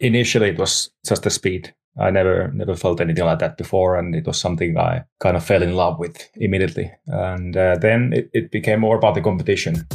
initially it was just the speed. I never never felt anything like that before, and it was something I kind of fell in love with immediately. And uh, then it, it became more about the competition.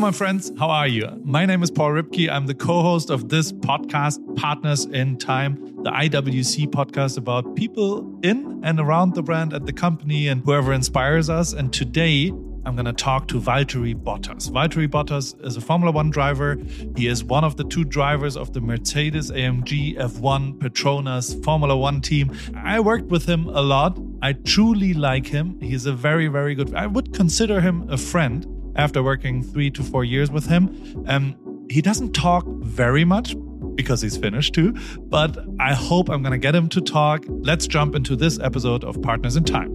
My friends. How are you? My name is Paul Ripke. I'm the co host of this podcast, Partners in Time, the IWC podcast about people in and around the brand at the company and whoever inspires us. And today, I'm going to talk to Valtteri Bottas. Valtteri Bottas is a Formula One driver. He is one of the two drivers of the Mercedes AMG F1 Petronas Formula One team. I worked with him a lot. I truly like him. He's a very, very good. I would consider him a friend after working three to four years with him. Um, he doesn't talk very much because he's finished too, but I hope I'm going to get him to talk. Let's jump into this episode of Partners in Time.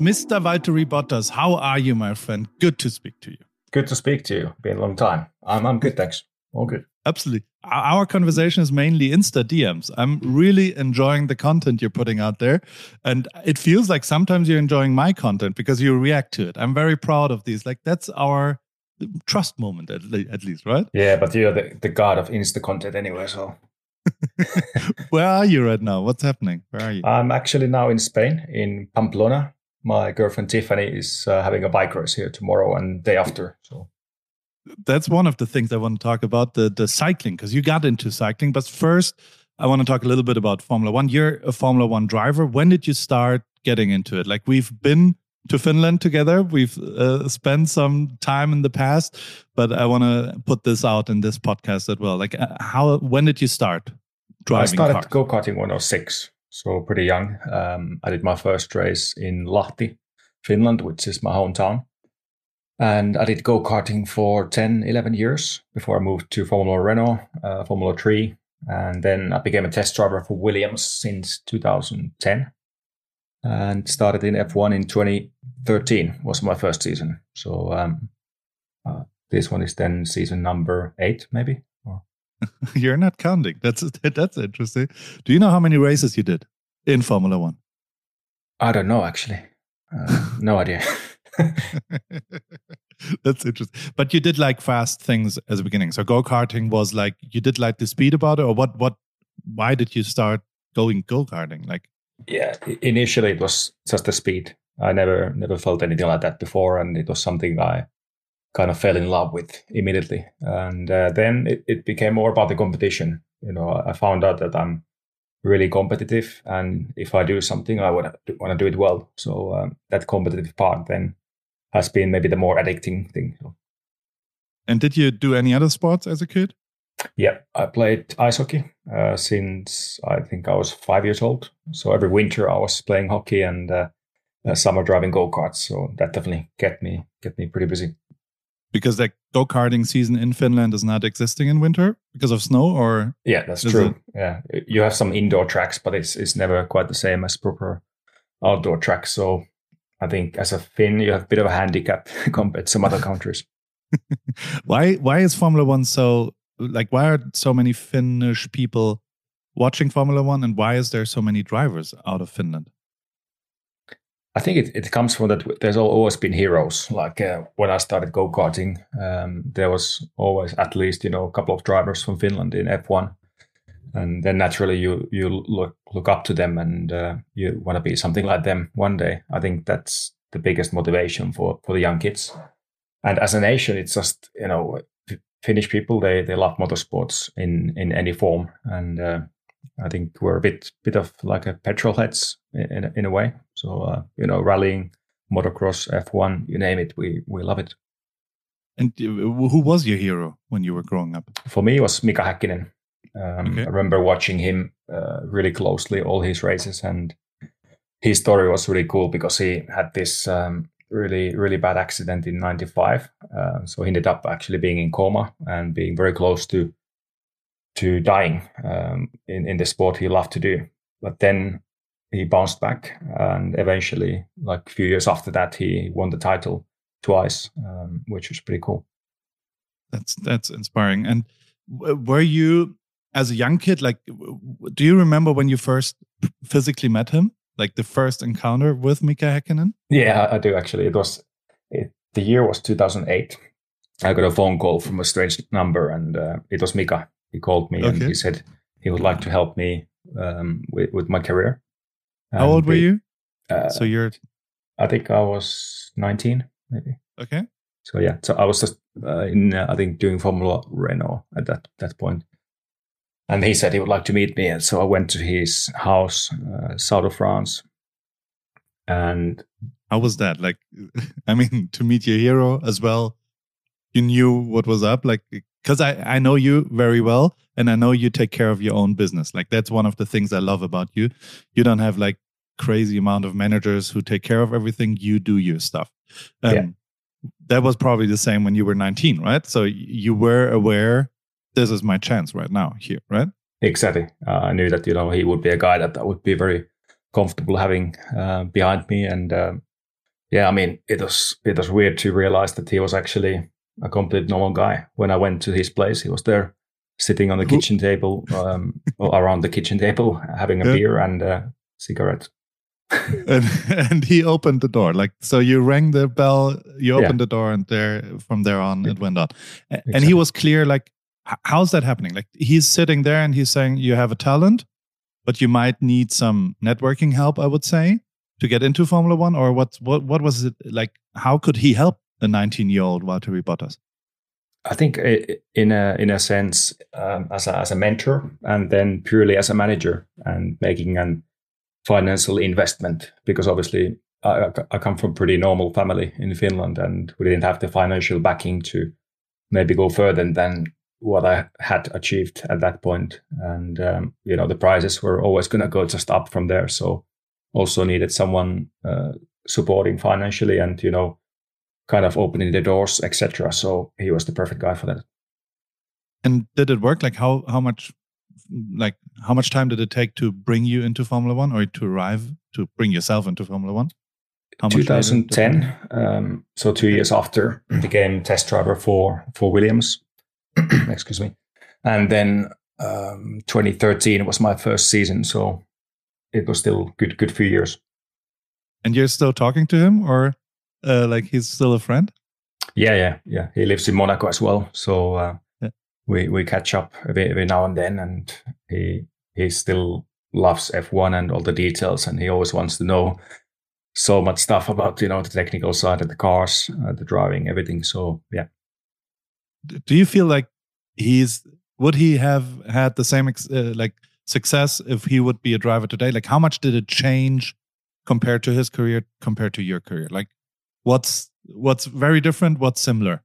Mr. Valtteri Bottas, how are you, my friend? Good to speak to you. Good to speak to you. Been a long time. I'm, I'm good, thanks. Good. Absolutely. Our conversation is mainly Insta DMs. I'm really enjoying the content you're putting out there. And it feels like sometimes you're enjoying my content because you react to it. I'm very proud of these. Like, that's our trust moment, at, le- at least, right? Yeah, but you're the, the god of Insta content anyway, so. Where are you right now? What's happening? Where are you? I'm actually now in Spain, in Pamplona. My girlfriend Tiffany is uh, having a bike race here tomorrow and day after. So that's one of the things I want to talk about the the cycling because you got into cycling. But first, I want to talk a little bit about Formula One. You're a Formula One driver. When did you start getting into it? Like we've been to Finland together. We've uh, spent some time in the past, but I want to put this out in this podcast as well. Like uh, how? When did you start driving? I started go karting when I was six, so pretty young. Um, I did my first race in Lahti, Finland, which is my hometown. And I did go karting for 10, 11 years before I moved to Formula Renault, uh, Formula 3. And then I became a test driver for Williams since 2010 and started in F1 in 2013 was my first season. So um, uh, this one is then season number eight, maybe. You're not counting. That's that's interesting. Do you know how many races you did in Formula One? I don't know actually. Uh, no idea. That's interesting. But you did like fast things as a beginning. So go karting was like you did like the speed about it, or what? What? Why did you start going go karting? Like, yeah, initially it was just the speed. I never never felt anything like that before, and it was something I kind of fell in love with immediately. And uh, then it, it became more about the competition. You know, I found out that I'm really competitive, and if I do something, I want to want to do it well. So um, that competitive part then has been maybe the more addicting thing. And did you do any other sports as a kid? Yeah, I played ice hockey uh, since I think I was five years old. So every winter I was playing hockey and uh, uh, summer driving go karts. So that definitely get me get me pretty busy. Because the go karting season in Finland is not existing in winter because of snow, or yeah, that's true. It... Yeah, you have some indoor tracks, but it's it's never quite the same as proper outdoor tracks. So I think as a Finn, you have a bit of a handicap compared to some other countries. why why is Formula One so like why are so many Finnish people watching Formula One and why is there so many drivers out of Finland? I think it, it comes from that there's always been heroes. Like uh, when I started go karting, um, there was always at least you know a couple of drivers from Finland in F1 and then naturally you you look look up to them and uh, you want to be something like them one day. I think that's the biggest motivation for for the young kids. And as a nation, it's just you know Finnish people they they love motorsports in in any form, and uh, I think we're a bit bit of like a petrol heads in in a way. So uh, you know, rallying, motocross, F1, you name it, we we love it. And uh, who was your hero when you were growing up? For me, it was Mika Häkkinen. Um, okay. I remember watching him uh, really closely, all his races, and his story was really cool because he had this um, really, really bad accident in '95. Uh, so he ended up actually being in coma and being very close to to dying um, in in the sport he loved to do. But then he bounced back, and eventually, like a few years after that, he won the title twice, um, which was pretty cool. That's that's inspiring. And were you as a young kid, like, do you remember when you first physically met him? Like the first encounter with Mika Häkkinen? Yeah, I do actually. It was it, the year was 2008. I got a phone call from a strange number, and uh, it was Mika. He called me okay. and he said he would like to help me um, with, with my career. How old were you? Uh, so you're. I think I was 19, maybe. Okay. So yeah, so I was just uh, in, uh, I think, doing Formula Renault at that that point and he said he would like to meet me. And so I went to his house, uh, south of France. And how was that? Like, I mean, to meet your hero as well, you knew what was up. Like, because I, I know you very well and I know you take care of your own business. Like, that's one of the things I love about you. You don't have like crazy amount of managers who take care of everything. You do your stuff. Um, yeah. That was probably the same when you were 19, right? So you were aware this is my chance right now here, right? Exactly. Uh, I knew that you know he would be a guy that I would be very comfortable having uh, behind me, and um, yeah, I mean it was it was weird to realize that he was actually a complete normal guy. When I went to his place, he was there sitting on the kitchen table, um, around the kitchen table, having a yeah. beer and a cigarette. and, and he opened the door. Like so, you rang the bell, you opened yeah. the door, and there from there on it went on. Exactly. And he was clear, like how's that happening? Like he's sitting there and he's saying, You have a talent, but you might need some networking help, I would say, to get into Formula One? Or what, what, what was it like? How could he help a 19 year old Valtteri Bottas? I think in a in a sense um, as a as a mentor and then purely as a manager and making an financial investment because obviously I, I come from a pretty normal family in Finland and we didn't have the financial backing to maybe go further than what I had achieved at that point. And, um, you know, the prizes were always going to go just up from there. So also needed someone uh, supporting financially and, you know, kind of opening the doors, etc. So he was the perfect guy for that. And did it work? Like how, how much, like how much time did it take to bring you into Formula One or to arrive to bring yourself into Formula One? 2010. Um, so two years after became test driver for, for Williams excuse me. And then um, 2013 was my first season, so it was still good, good few years. And you're still talking to him, or uh, like he's still a friend? Yeah, yeah, yeah. He lives in Monaco as well, so uh, yeah. we we catch up every, every now and then, and he he still loves F1 and all the details, and he always wants to know so much stuff about you know the technical side of the cars, uh, the driving, everything. So yeah, do you feel like he's would he have had the same uh, like success if he would be a driver today? Like, how much did it change compared to his career compared to your career? Like, what's what's very different? What's similar?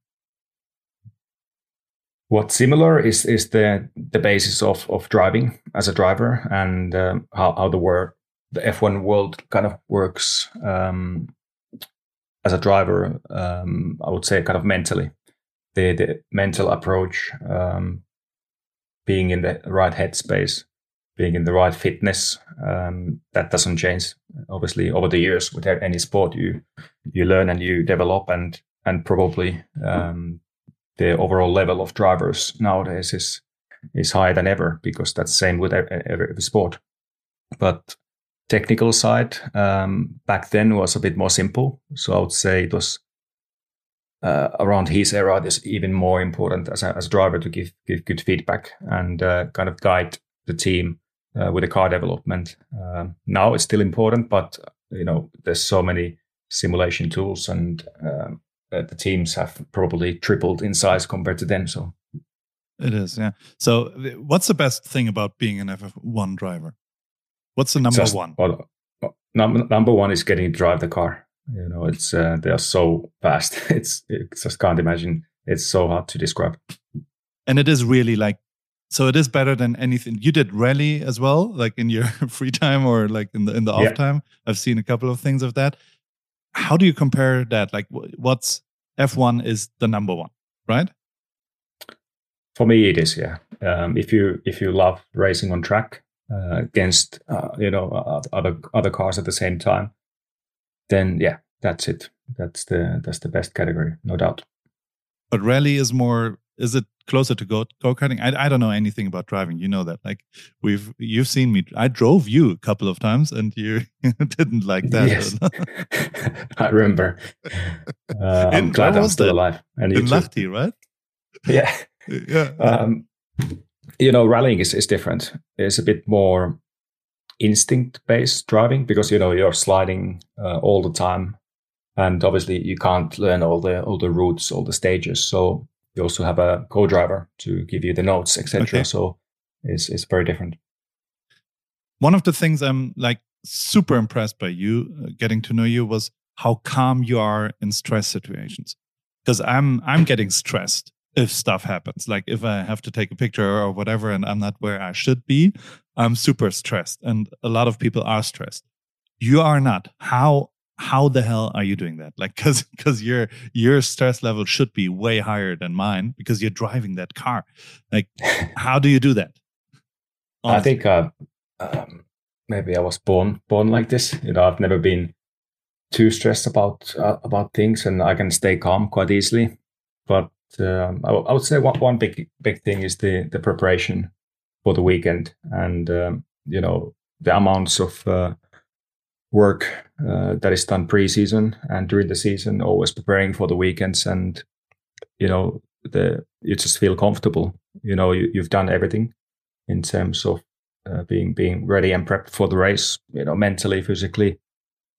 What's similar is is the the basis of of driving as a driver and um, how how the world the F1 world kind of works um, as a driver. Um, I would say kind of mentally the, the mental approach, um, being in the right headspace, being in the right fitness, um, that doesn't change. Obviously, over the years, with any sport, you you learn and you develop, and and probably um, the overall level of drivers nowadays is is higher than ever because that's same with every, every sport. But technical side um, back then was a bit more simple. So I would say it was uh, around his era, it is even more important as a, as a driver to give give good feedback and uh, kind of guide the team uh, with the car development. Um, now it's still important, but you know there's so many simulation tools, and um, the teams have probably tripled in size compared to then. So it is, yeah. So what's the best thing about being an F1 driver? What's the number Just, one? Well, number number one is getting to drive the car. You know, it's uh, they are so fast. It's it just can't imagine. It's so hard to describe. And it is really like so. It is better than anything. You did rally as well, like in your free time or like in the in the off time. I've seen a couple of things of that. How do you compare that? Like, what's F one is the number one, right? For me, it is. Yeah. Um, if you if you love racing on track uh, against uh, you know other other cars at the same time, then yeah, that's it. That's the that's the best category, no doubt. But rally is more is it closer to go go karting? I I don't know anything about driving. You know that. Like we've you've seen me. I drove you a couple of times, and you didn't like that. Yes. I remember. Uh, I'm glad I'm was still that? alive. And you In. Lahti, right? Yeah. Yeah. Um, you know, rallying is, is different. It's a bit more instinct based driving because you know you're sliding uh, all the time, and obviously you can't learn all the all the routes, all the stages. So you also have a co-driver to give you the notes, etc. Okay. So it's it's very different. one of the things I'm like super impressed by you uh, getting to know you was how calm you are in stress situations. Because I'm I'm getting stressed if stuff happens. Like if I have to take a picture or whatever and I'm not where I should be, I'm super stressed. And a lot of people are stressed. You are not. How how the hell are you doing that? Like cause because your your stress level should be way higher than mine because you're driving that car. Like how do you do that? I think uh, um, maybe I was born born like this. You know, I've never been too stressed about uh, about things, and I can stay calm quite easily. But um, I would say one, one big big thing is the the preparation for the weekend, and um, you know the amounts of uh, work uh, that is done pre-season and during the season, always preparing for the weekends, and you know the you just feel comfortable. You know you, you've done everything in terms of uh, being being ready and prepped for the race, you know, mentally, physically,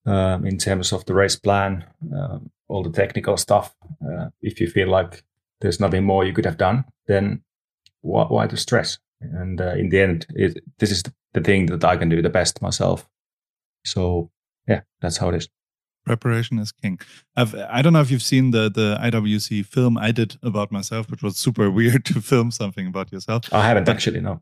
um, in terms of the race plan, um, all the technical stuff. Uh, if you feel like there's nothing more you could have done, then why, why the stress? And uh, in the end, it, this is the thing that I can do the best myself. So yeah, that's how it is. preparation is king. I've I don't know if you've seen the the IWC film I did about myself, which was super weird to film something about yourself. I haven't But- actually no.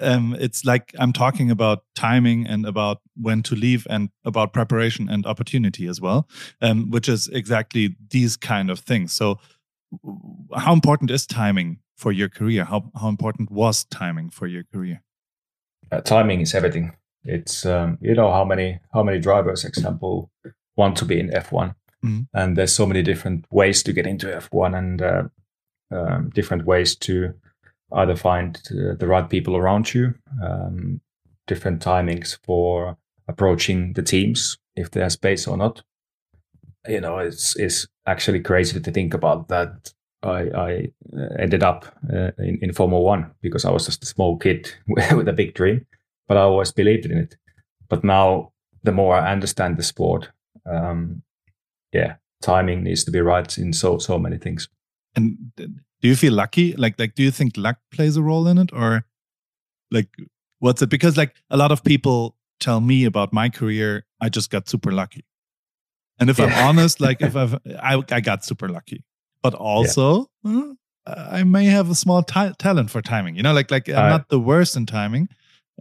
Um, it's like I'm talking about timing and about when to leave and about preparation and opportunity as well, um, which is exactly these kind of things. So, how important is timing for your career? How how important was timing for your career? uh, timing is everything. It's um, you know how many how many drivers, example, want to be in F1, Mhm. and there's so many different ways to get into F1 and uh, um, different ways to either find uh, the right people around you, um, different timings for approaching the teams if there's space or not. You know, it's it's actually crazy to think about that. I, I uh, ended up uh, in, in Formula One because I was just a small kid with a big dream, but I always believed in it. But now, the more I understand the sport, um, yeah, timing needs to be right in so so many things. And do you feel lucky? Like, like, do you think luck plays a role in it, or like, what's it? Because like a lot of people tell me about my career, I just got super lucky. And if I'm honest, like if I've, I, I got super lucky, but also uh, I may have a small ta- talent for timing. You know, like, like I'm I- not the worst in timing.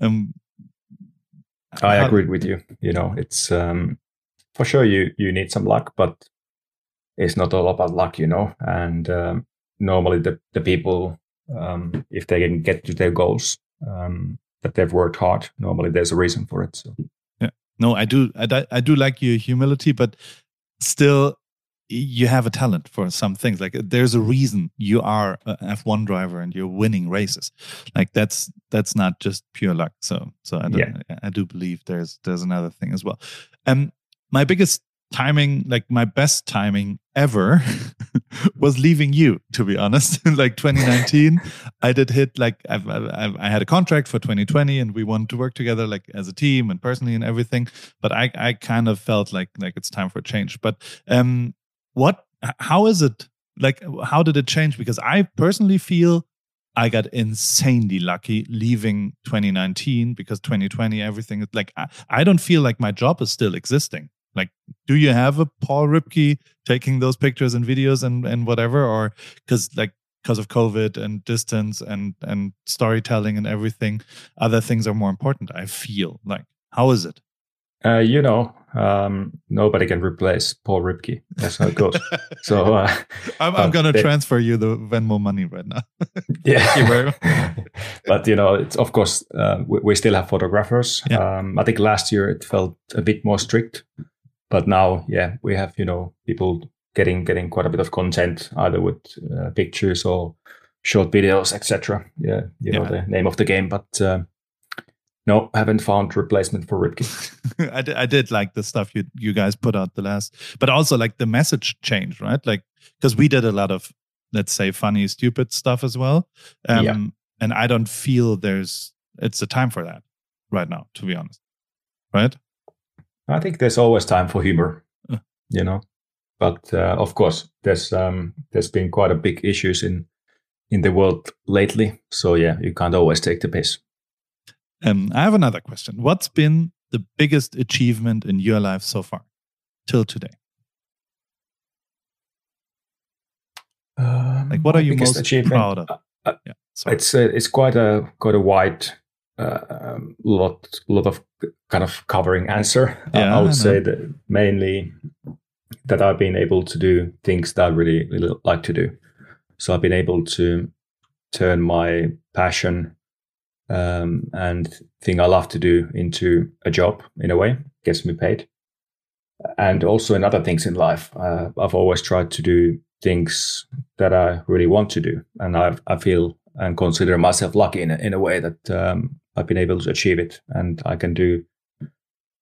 Um, I how- agree with you. You know, it's um, for sure you you need some luck, but it's not all about luck, you know. And um, normally the the people, um, if they can get to their goals, um, that they've worked hard, normally there's a reason for it. So Yeah. No, I do. I, I do like your humility, but still, you have a talent for some things. Like there's a reason you are F1 driver and you're winning races. Like that's that's not just pure luck. So so I do, Yeah. I do believe there's there's another thing as well. Um, my biggest timing, like my best timing ever, was leaving you. To be honest, like 2019, I did hit like I've, I've- I had a contract for 2020, and we wanted to work together like as a team and personally and everything. But I I kind of felt like like it's time for a change. But um, what? How is it? Like, how did it change? Because I personally feel I got insanely lucky leaving 2019 because 2020 everything is like I, I don't feel like my job is still existing. Like, do you have a Paul Ripke taking those pictures and videos and and whatever, or because like because of COVID and distance and and storytelling and everything, other things are more important. I feel like how is it? Uh, you know, um, nobody can replace Paul Ripke. That's how it goes. so uh, I'm, I'm uh, gonna transfer you the Venmo money right now. yeah but you know it's of course uh, we, we still have photographers Yeah. um, i think last year it felt a bit more strict but now yeah we have you know people getting getting quite a bit of content either with uh, pictures or short videos, etc. Yeah, you know the name of the game, but uh, no, I haven't found replacement for Ripke. I, did, I did like the stuff you you guys put out the last, but also like the message changed, right? Like because we did a lot of let's say funny, stupid stuff as well. Um, yeah. And I don't feel there's it's the time for that right now, to be honest. Right? I think there's always time for humor, uh. you know. But uh, of course, there's um, there's been quite a big issues in in the world lately. So yeah, you can't always take the piss. Um, I have another question. What's been the biggest achievement in your life so far, till today? Um, like, what are you most proud of? Uh, uh, yeah, it's uh, it's quite a quite a wide uh, um, lot lot of kind of covering answer. Yeah, I would I say that mainly that I've been able to do things that I really really like to do. So I've been able to turn my passion um, and thing I love to do into a job in a way, gets me paid. And also in other things in life, uh, I've always tried to do things that I really want to do. And I, I feel and consider myself lucky in a, in a way that um, I've been able to achieve it. And I can do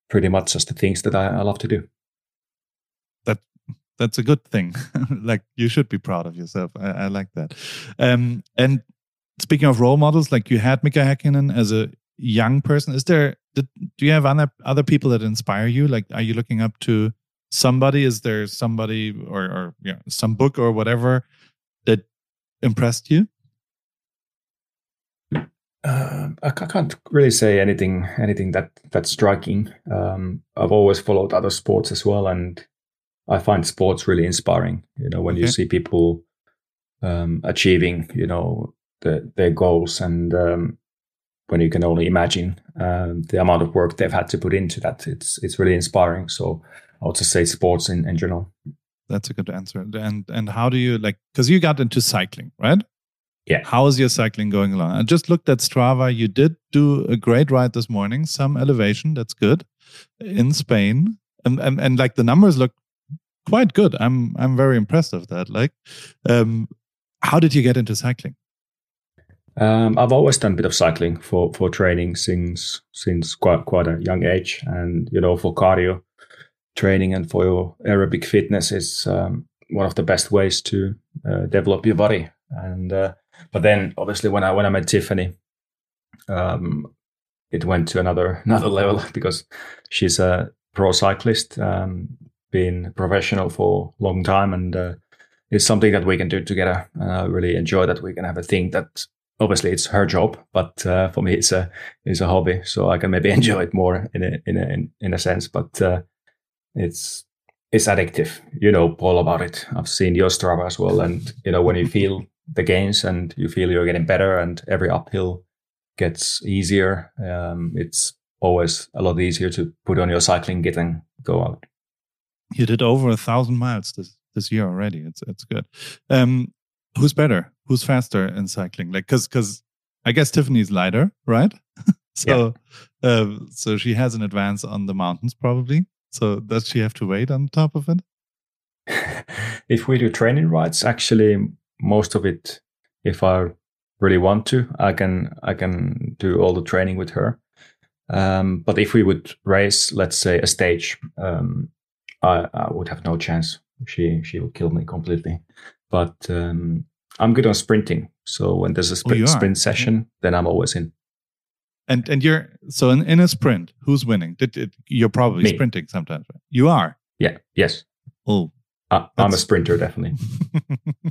pretty much just the things that I, I love to do. That That's a good thing. like you should be proud of yourself. I, I like that. Um, and speaking of role models, like you had Mika Häkkinen as a young person. Is there, do you have other, other people that inspire you? Like, are you looking up to somebody? Is there somebody or, or you know, some book or whatever that impressed you? Uh, I can't really say anything anything that that's striking. Um, I've always followed other sports as well, and I find sports really inspiring. You know, when okay. you see people um, achieving, you know, the, their goals, and um, when you can only imagine uh, the amount of work they've had to put into that, it's it's really inspiring. So I would just say sports in, in general. That's a good answer. And and how do you like? Because you got into cycling, right? Yeah. How is your cycling going along? I just looked at Strava. You did do a great ride this morning. Some elevation. That's good. In Spain, and and, and like the numbers look quite good. I'm I'm very impressed of that. Like, um, how did you get into cycling? Um, I've always done a bit of cycling for for training since since quite quite a young age, and you know for cardio training and for your aerobic fitness is um, one of the best ways to uh, develop your body. And uh, but then obviously when I when I met Tiffany, um, it went to another another level because she's a pro cyclist, um, been professional for a long time, and uh, it's something that we can do together. And I really enjoy that we can have a thing that obviously it's her job, but uh, for me it's a it's a hobby, so I can maybe enjoy it more in a in a in, a sense. But uh, it's it's addictive. You know all about it. I've seen your Strava as well, and you know when you feel the gains and you feel you're getting better, and every uphill gets easier. Um, it's always a lot easier to put on your cycling kit and go out. You did over a thousand miles this this year already. It's it's good. Um, who's better? Who's faster in cycling? Like, cause cause I guess Tiffany's lighter, right? so yeah. uh, so she has an advance on the mountains probably. So does she have to wait on top of it? if we do training rides, actually, most of it, if I really want to, I can I can do all the training with her. Um, but if we would race, let's say a stage, um, I, I, would have no chance. She she would kill me completely. But um, I'm good on sprinting, so when there's a oh, sprint, oh, sprint session, then I'm always in. And and you're so in, in a sprint, who's winning? Did, did, you're probably Me. sprinting sometimes. Right? You are. Yeah. Yes. Oh, uh, I'm a sprinter, definitely.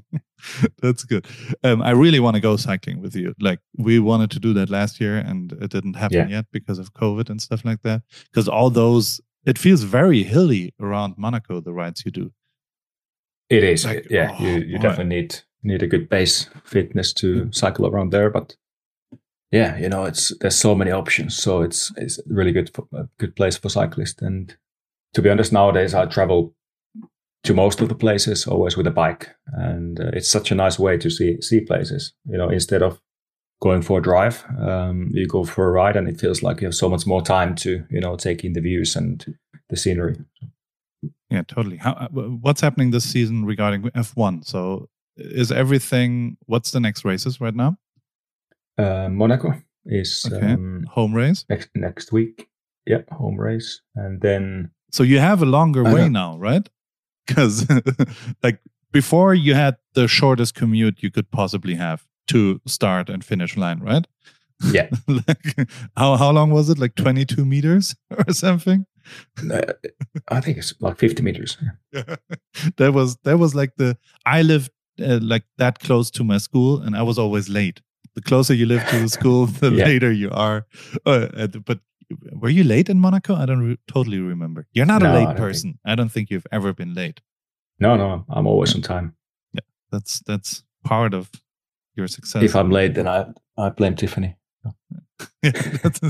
that's good. Um, I really want to go cycling with you. Like we wanted to do that last year, and it didn't happen yeah. yet because of COVID and stuff like that. Because all those, it feels very hilly around Monaco. The rides you do. It is. Like, yeah, oh, you you definitely need need a good base fitness to mm. cycle around there, but yeah, you know, it's there's so many options, so it's it's really good for, a good place for cyclists. And to be honest, nowadays I travel to most of the places always with a bike, and uh, it's such a nice way to see see places. You know, instead of going for a drive, um, you go for a ride, and it feels like you have so much more time to you know take in the views and the scenery. Yeah, totally. How, uh, what's happening this season regarding F1? So is everything? What's the next races right now? Uh, Monaco is Okay. um, Home race. next next week. Yeah, home race, and then So you have a longer I way know. now, right? Because like before, you had the shortest commute you could possibly have to start and finish line, right? Yeah. like, how how long was it? Like twenty two meters or something? Uh, I think it's like 50 meters. that was that was like the I lived uh, like that close to my school, and I was always late. The closer you live to the school, the Yeah. later you are. Uh, but were you late in Monaco? I don't re- totally remember. You're not No, a I late think- person. I don't think you've ever been late. No, no, I'm always on time. That's that's part of your success. If I'm late, then I I blame Tiffany. That's-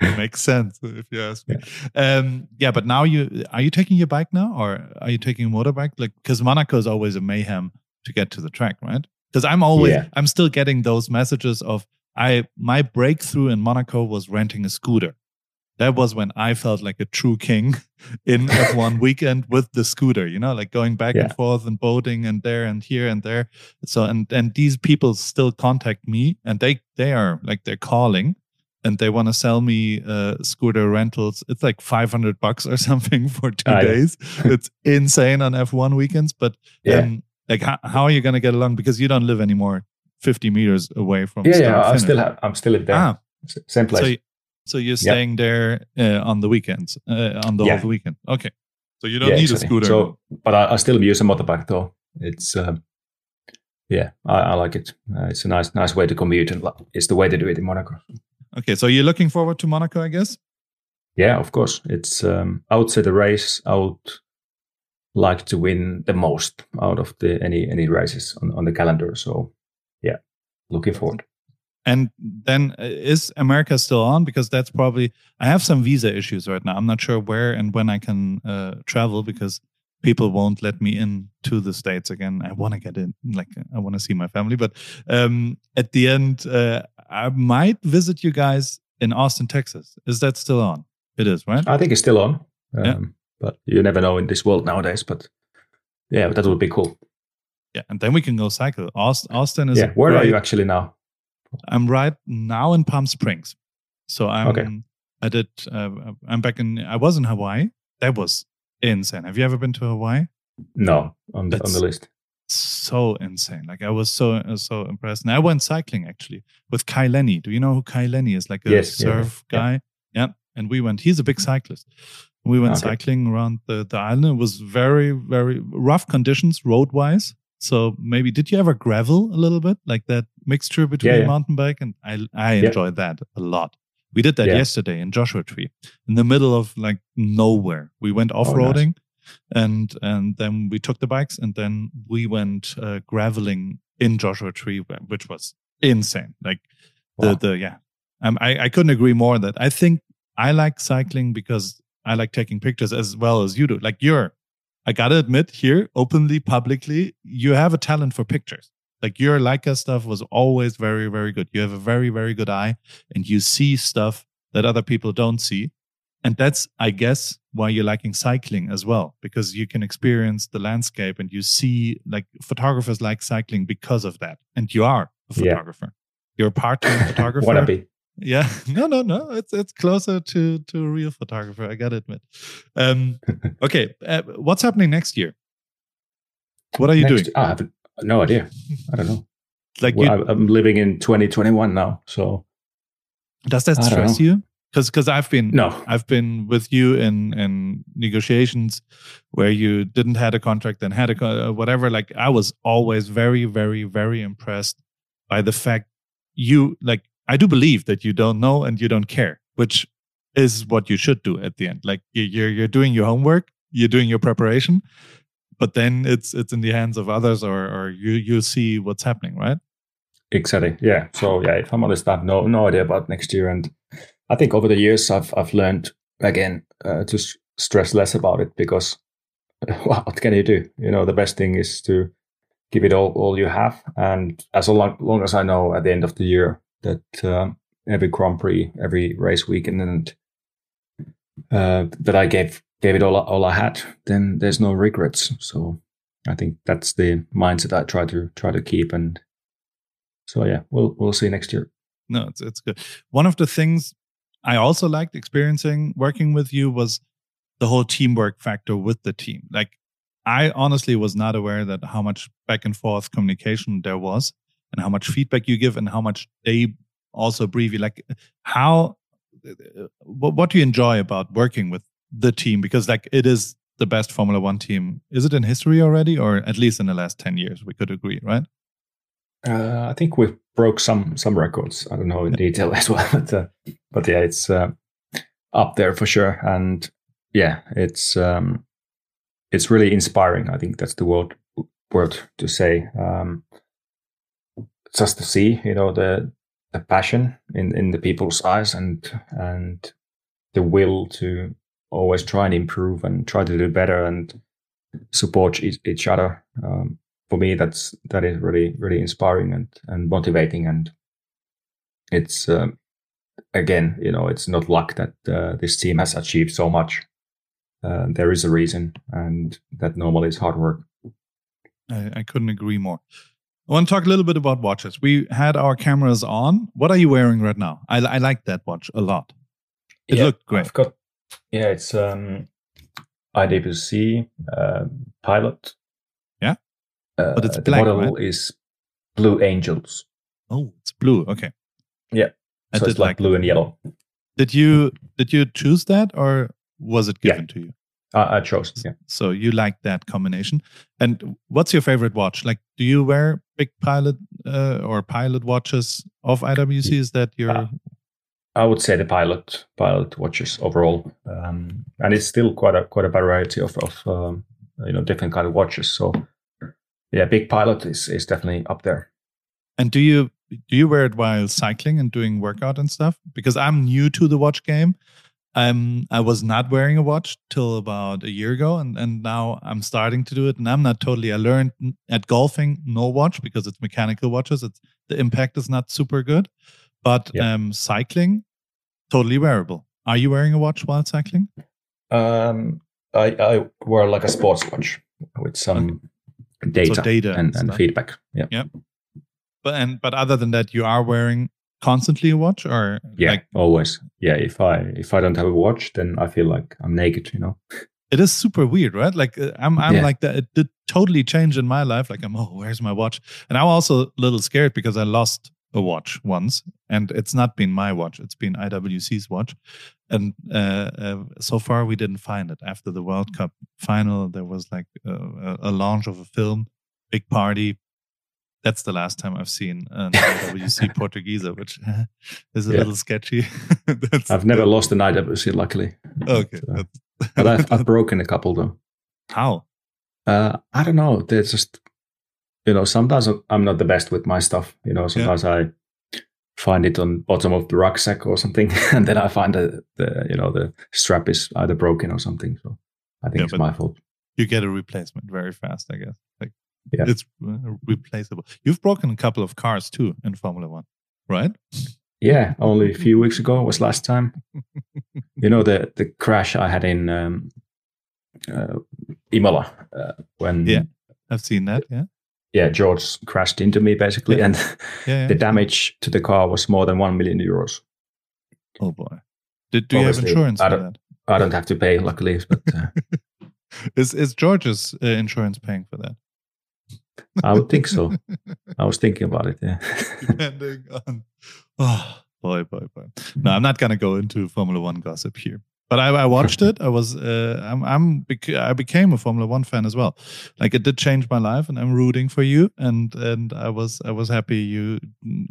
makes sense if you ask me. Um, yeah, but now you are you taking your bike now, or are you taking a motorbike? Like, because Monaco is always a mayhem to get to the track, right? Because I'm always Yeah. I'm still getting those messages of I my breakthrough in Monaco was renting a scooter. That was when I felt like a true king in F1 weekend with the scooter, you know, like going back and forth and boating and there and here and there. So and and these people still contact me and they they are like they're calling and they want to sell me uh, scooter rentals. It's like 500 bucks or something for two Ah, yeah. days. it's insane on F1 weekends. But Yeah. um, like, how, how are you going to get along? Because you don't live anymore 50 meters away from Yeah, yeah. I still have, I'm still there. Ah, Same place. so, y- so you're staying there uh, on the weekends, uh, on the Yeah. whole weekend. Okay. So you don't need exactly. a scooter. So, but I, I still use a motorbike though. It's um, yeah, I, I like it. Uh, it's a nice, nice way to commute, and it's the way to do it in Monaco. Okay. So you're looking forward to Monaco, I guess? Yeah, of course. It's um, I would say the race I would like to win the most out of the any any races on, on the calendar. So yeah, looking forward. And then uh, is America still on? Because that's probably I have some visa issues right now. I'm not sure where and when I can uh, travel because people won't let me in to the states again. I want to get in, like I want to see my family. But um, at the end, uh, I might visit you guys in Austin, Texas. Is that still on? It is, right? I think it's still on. Um, Yeah. But you never know in this world nowadays. But yeah, that would be cool. Yeah, and then we can go cycle. Austin, Austin is. Yeah, where are you actually now? I'm right now in Palm Springs. So I'm Okay. I did uh, I'm back in I was in Hawaii. That was insane. Have you ever been to Hawaii? No, on the, on the list. So insane. Like I was so uh, so impressed. And I went cycling actually with Kai Lenny. Do you know who Kai Lenny is? Like a Yes, surf yeah. guy. Yeah. And we went, he's a big cyclist. We went Okay. cycling around the, the island. It was very, very rough conditions road wise. So maybe did you ever gravel a little bit? Like that mixture between yeah. mountain bike and I I Yeah. enjoyed that a lot. We did that Yeah. yesterday in Joshua Tree in the middle of like nowhere. We went Oh, nice. And and then we took the bikes and then we went uh, graveling in Joshua Tree, which was insane. Like the the yeah, um, I I couldn't agree more. That I think I like cycling because I like taking pictures as well as you do. Like you're, I gotta admit here openly, publicly, you have a talent for pictures. Like your Leica stuff was always very very good. You have a very very good eye, and you see stuff that other people don't see. And that's, I guess, why you're liking cycling as well, because you can experience the landscape and you see like photographers like cycling because of that. And you are a Yeah. photographer. You're a part-time photographer. Wanna be? Yeah, no, no, no. It's it's closer to to a real photographer. I gotta admit. Um, okay, uh, what's happening next year? What are you Next- doing? I have no idea. I don't know. Like, Well, you, I'm living in 2021 now, so does that stress you? Because because I've been no. I've been with you in in negotiations where you didn't had a contract and had a co- uh, whatever. Like I was always very very very impressed by the fact you like I do believe that you don't know and you don't care, which is what you should do at the end. Like you- you're you're doing your homework, you're doing your preparation, but then it's it's in the hands of others or or you you see what's happening, right? Exactly. Yeah. So yeah, if I'm honest, I have no no idea about next year, and I think over the years I've I've learned again uh, to stress less about it because what can you do? You know, the best thing is to give it all all you have, and as long, long as I know at the end of the year that um, every Grand Prix, every race weekend, and uh, that I gave gave it all all I had, then there's no regrets. So I think that's the mindset I try to try to keep. And so yeah, we'll we'll see next year. No, it's it's good. One of the things I also liked experiencing working with you was the whole teamwork factor with the team. Like I honestly was not aware that how much back and forth communication there was and how much feedback you give and how much they also brief you. Like how what, do you enjoy about working with the team? Because like it is the best Formula One team. Is it in history already, or at least in the last ten years? We could agree, right? Uh, I think we broke some some records. I don't know in detail as well, but uh, but yeah, it's uh, up there for sure. And yeah, it's um, it's really inspiring. I think that's the word word to say. Um, just to see, you know, the the passion in in the people's eyes and and the will to always try and improve and try to do better and support each, each other. Um, for me, that's that is really really inspiring and and motivating. And it's um, again, you know, it's not luck that uh, this team has achieved so much. Uh, there is a reason, and that normally is hard work. I, I couldn't agree more. I want to talk a little bit about watches. We had our cameras on. What are you wearing right now? I, I like that watch a lot. It yeah, looked great. I've got, yeah, it's um, IWC uh, Pilot. Yeah, uh, but it's the black, model right? is Blue Angels. Oh, it's blue. Okay. Yeah, I so it's like like blue and yellow. Did you did you choose that or was it Yeah. given to you? I, I chose. Yeah. So you like that combination. And what's your favorite watch? Like, do you wear big pilot uh, or pilot watches of IWC? Is that your Uh, I would say the pilot pilot watches overall, um, and it's still quite a quite a variety of of um, you know different kind of watches. So yeah, big pilot is is definitely up there. And do you do you wear it while cycling and doing workout and stuff? Because I'm new to the watch game. Um, I was not wearing a watch till about a year ago, and and now I'm starting to do it. And I'm not totally. I learned at golfing no watch because it's mechanical watches. It's the impact is not super good, but Yeah. um, cycling totally wearable. Are you wearing a watch while cycling? Um, I I wear like a sports watch with some data, data and and, feedback. Yeah, But and but other than that, you are wearing constantly a watch, or yeah, like always. Yeah, if I if I don't have a watch, then I feel like I'm naked. You know. it is super weird, right? Like uh, I'm, I'm Yeah. like that. It did totally change in my life. Like I'm, oh, where's my watch? And I'm also a little scared because I lost a watch once, and it's not been my watch. It's been IWC's watch, and uh, uh, so far we didn't find it. After the World Cup final, there was like a, a launch of a film, big party. That's the last time I've seen an IWC Portuguese, which is a Yeah. little sketchy. I've never lost an IWC, luckily. Okay, But, uh, that's- but I've, I've broken a couple though. how? Uh, I don't know. They're just, you know, sometimes I'm not the best with my stuff. You know, sometimes I find it on bottom of the rucksack or something, and then I find that the you know the strap is either broken or something. So I think Yeah, it's my fault. you get a replacement very fast, I guess. Like Yeah. it's uh, replaceable. You've broken a couple of cars too in Formula One, right? Yeah, only a few weeks ago was last time. you know the the crash I had in um, uh, Imola uh, when Yeah. I've seen that. Yeah, yeah George crashed into me basically, Yeah. and yeah. the damage to the car was more than one million euros. Oh boy. Did do you have insurance I for don't- that? I don't have to pay, luckily, but uh, Is is George's uh, insurance paying for that? I would think so. I was thinking about it. Yeah. Depending on. Oh boy, boy, boy. No, I'm not gonna go into Formula One gossip here. But I, I watched it. I was, uh, I'm, I'm, bec- I became a Formula One fan as well. Like it did change my life, and I'm rooting for you. And and I was, I was happy you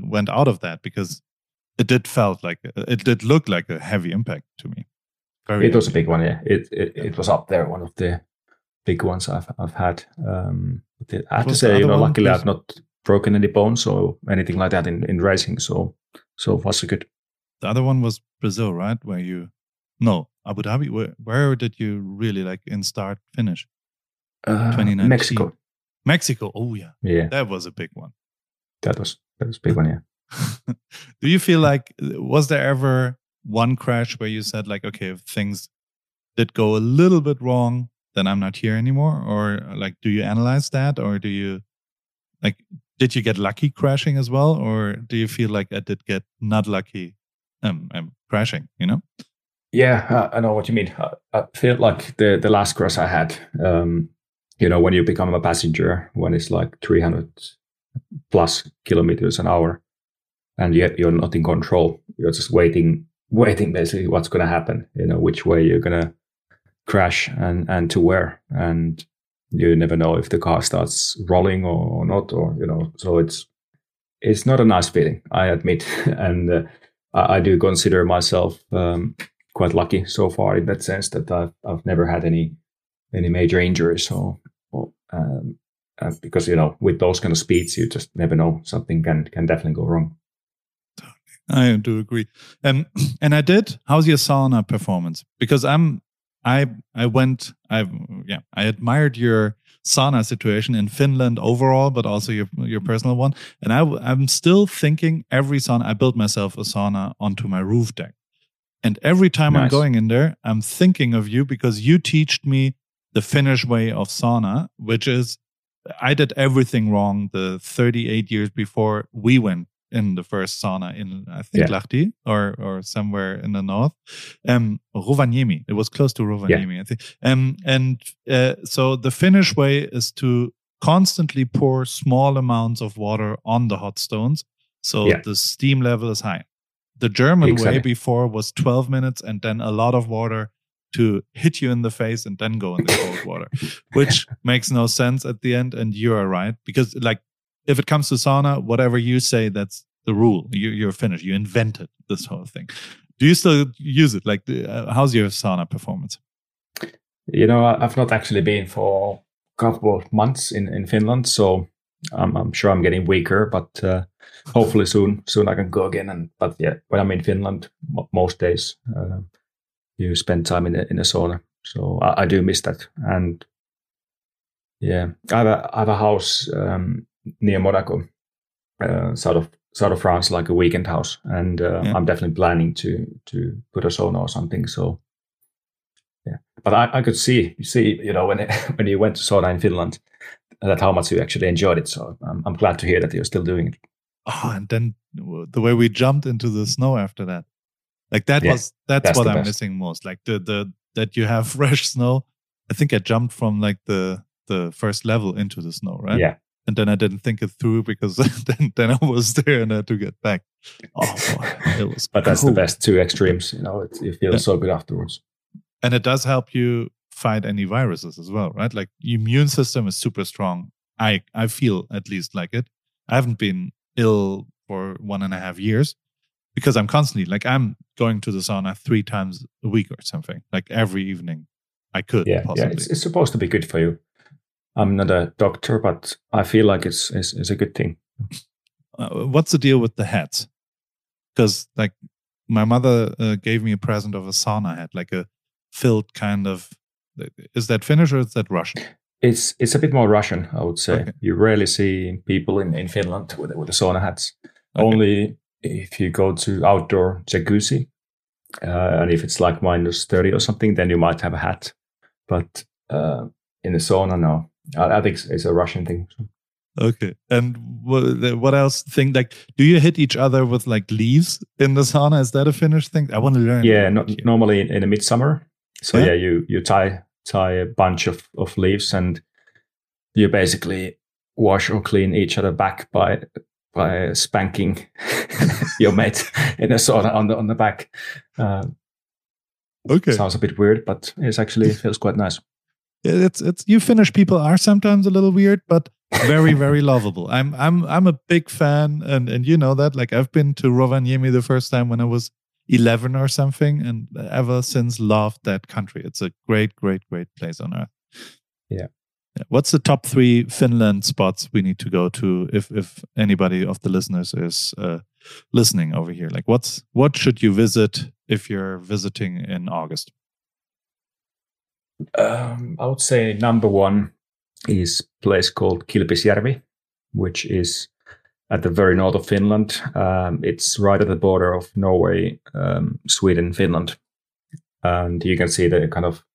went out of that because it did felt like it did look like a heavy impact to me. Very it was a big one. Yeah, it, it it was up there, one of the big ones I've I've had. Um, I have to say, you know, luckily Please. I've not broken any bones or anything like that in, in racing. So so so good. The other one was Brazil, right? Where you, no, Abu Dhabi. Where, where did you really like in start finish? Uh, 2019. Mexico. Mexico. Oh yeah, Yeah, that was a big one. that was that was a big one. Yeah. Do you feel like was there ever one crash where you said like, okay, if things did go a little bit wrong, then I'm not here anymore? Or like, do you analyze that, or do you like, did you get lucky crashing as well, or do you feel like I did get not lucky, um, um crashing? You know? Yeah, I know what you mean. I, I feel like the the last crash I had, um, you know, when you become a passenger, when it's like 300 plus kilometers an hour, and yet you're not in control. You're just waiting, waiting basically what's going to happen. You know, which way you're going to crash and and to where, and you never know if the car starts rolling or, not, or you know. So it's it's not a nice feeling, I admit, and uh, I, I, do consider myself um, quite lucky so far in that sense that I've I've never had any any major injuries. Or, or um, uh, because you know with those kind of speeds you just never know. Something can can definitely go wrong. I do agree. And and i did how's your sauna performance? Because i'm i i went i yeah i admired your sauna situation in finland overall but also your your personal one. And i i'm still thinking every sauna i built myself a sauna onto my roof deck and every time nice. i'm going in there i'm thinking of you because you taught me the finnish way of sauna which is I did everything wrong the 38 years before we went in the first sauna in I think yeah. Lahti or or somewhere in the north. Um Rovaniemi. It was close to Rovaniemi, yeah. I think. Um and uh, so the Finnish way is to constantly pour small amounts of water on the hot stones so yeah. the steam level is high. The German exactly. way before was 12 minutes and then a lot of water to hit you in the face and then go in the cold water, which makes no sense at the end. And you are right because, like, if it comes to sauna, whatever you say, that's the rule. You, you're finished. You invented this whole thing. Do you still use it? Like, uh, how's your sauna performance? You know, I've not actually been for a couple of months in, in Finland, so I'm, I'm sure I'm getting weaker. But uh, hopefully soon, soon I can go again. And but yeah, when I'm in Finland, most days. Uh, you spend time in a, in a sauna. So I, I do miss that. And yeah, I have a, I have a house um, near Monaco, uh, south of south of France, like a weekend house, and uh, yeah. I'm definitely planning to to put a sauna or something. So yeah, but I, I could see you see you know when it, when you went to sauna in Finland that how much you actually enjoyed it. So I'm I'm glad to hear that you're still doing it. Oh, and then the way we jumped into the snow after that. Like that yeah, was that's, that's what I'm best. missing most. Like the the that you have fresh snow. I think I jumped from like the the first level into the snow, right? Yeah. And then I didn't think it through because then then I was there and I had to get back. Oh, boy, it was. but that's the best two extremes. You know, it, you feel yeah. so good afterwards. And it does help you fight any viruses as well, right? Like your immune system is super strong. I I feel at least like it. I haven't been ill for one and a half years, because I'm constantly like I'm going to the sauna three times a week or something, like every evening. I could. Yeah, possibly. yeah. It's, it's, supposed to be good for you. I'm not a doctor, but I feel like it's it's, it's a good thing. Uh, what's the deal with the hats? Because like my mother uh, gave me a present of a sauna hat, like a filled kind of. Is that Finnish or is that Russian? It's it's a bit more Russian, I would say. Okay. You rarely see people in, in Finland with with the sauna hats. Okay. Only if you go to outdoor jacuzzi, uh, and if it's like minus 30 or something, then you might have a hat. But uh, in the sauna, no. I, I, think it's a Russian thing. Okay. And what, what else? Thing like, do you hit each other with like leaves in the sauna? Is that a Finnish thing? I want to learn. Yeah, no, normally in, in the midsummer. So yeah? yeah, you you tie tie a bunch of, of leaves and you basically wash or clean each other back by by spanking your mate in a sauna on the on the back. Uh, okay, sounds a bit weird, but it's actually feels quite nice. It's it's you Finnish people are sometimes a little weird, but very very lovable. I'm I'm I'm a big fan, and and you know that. Like I've been to Rovaniemi the first time when I was 11 or something, and ever since loved that country. It's a great great great place on earth. Yeah. What's the top three Finland spots we need to go to if if anybody of the listeners is uh, listening over here? Like, what's what should you visit if you're visiting in August? Um, I would say number one is a place called Kilpisjärvi, which is at the very north of Finland. Um, it's right at the border of Norway, um, Sweden, Finland, and you can see the kind of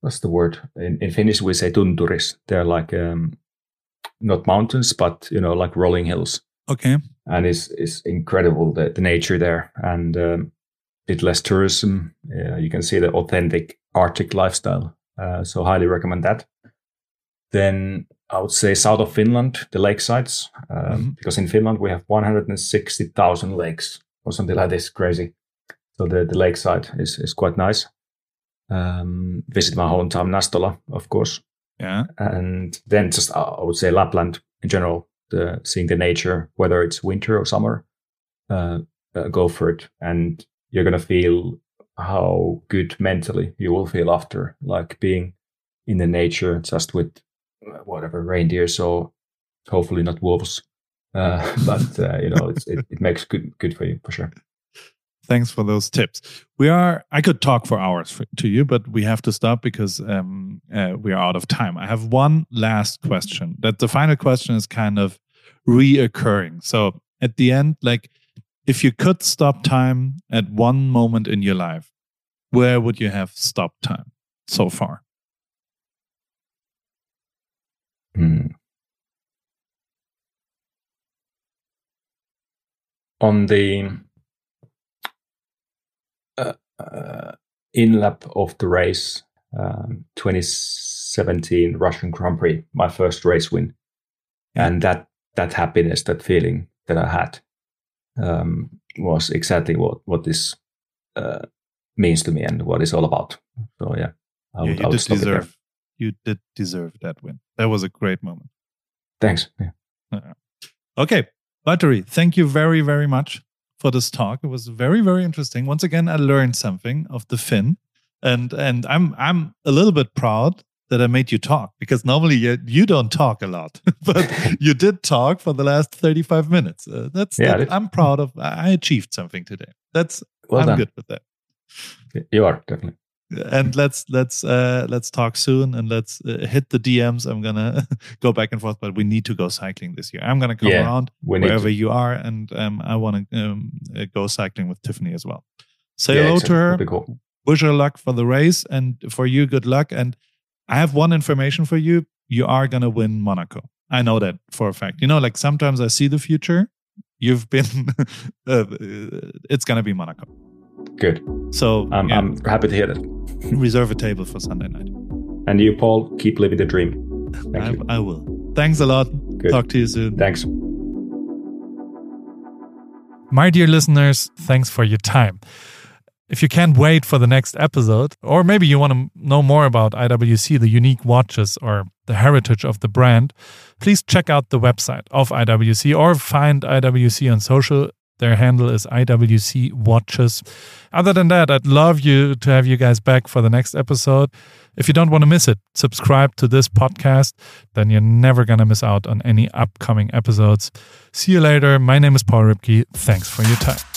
what's the word in, in Finnish? We say tunturis. They're like um, not mountains, but you know, like rolling hills. Okay. And it's it's incredible the, the nature there, and um, a bit less tourism. Uh, you can see the authentic Arctic lifestyle. Uh, so highly recommend that. Then I would say south of Finland, the lakesides, um, mm-hmm. because in Finland we have 160,000 lakes or something like this, crazy. So the, the lakeside is, is quite nice. Um, visit my hometown, Nastola, of course. Yeah. And then just, uh, I would say Lapland in general, the, seeing the nature, whether it's winter or summer, uh, uh, go for it. And you're going to feel how good mentally you will feel after, like being in the nature just with whatever reindeer. So hopefully not wolves. Uh, but uh, you know, it, it makes good good for you for sure. Thanks for those tips. We are. I could talk for hours for, to you, but we have to stop because um, uh, we are out of time. I have one last question. That the final question is kind of reoccurring. So at the end, like, if you could stop time at one moment in your life, where would you have stopped time so far? Hmm. On the uh, uh, in lap of the race, um, 2017 Russian Grand Prix, my first race win, and that that happiness, that feeling that I had, um, was exactly what what this uh, means to me and what it's all about. So yeah, I would, yeah you did deserve you did deserve that win. That was a great moment. Thanks. Yeah. Okay, Valtteri, thank you very very much for this talk. It was very very interesting. Once again, I learned something of the Finn, and and I'm I'm a little bit proud that I made you talk because normally you, you don't talk a lot, but you did talk for the last 35 minutes. Uh, that's yeah, that, I'm proud of. I achieved something today. That's well I'm done. good with that. You are definitely. And let's let's uh, let's talk soon, and let's uh, hit the DMs. I'm gonna go back and forth, but we need to go cycling this year. I'm gonna come yeah, around wherever you are, and um, I want to um, uh, go cycling with Tiffany as well. Say yeah, hello exactly. to her. Cool. Wish her luck for the race, and for you, good luck. And I have one information for you. You are gonna win Monaco. I know that for a fact. You know, like sometimes I see the future. You've been. uh, it's gonna be Monaco. Good. So I'm, yeah. I'm happy to hear that. reserve a table for Sunday night. And you, Paul, keep living the dream. Thank I, you. I will. Thanks a lot. Good. Talk to you soon. Thanks. My dear listeners, thanks for your time. If you can't wait for the next episode, or maybe you want to know more about IWC, the unique watches, or the heritage of the brand, please check out the website of IWC or find IWC on social. Their handle is IWC Watches. Other than that, I'd love you to have you guys back for the next episode. If you don't want to miss it, subscribe to this podcast. Then you're never going to miss out on any upcoming episodes. See you later. My name is Paul Ripke. Thanks for your time.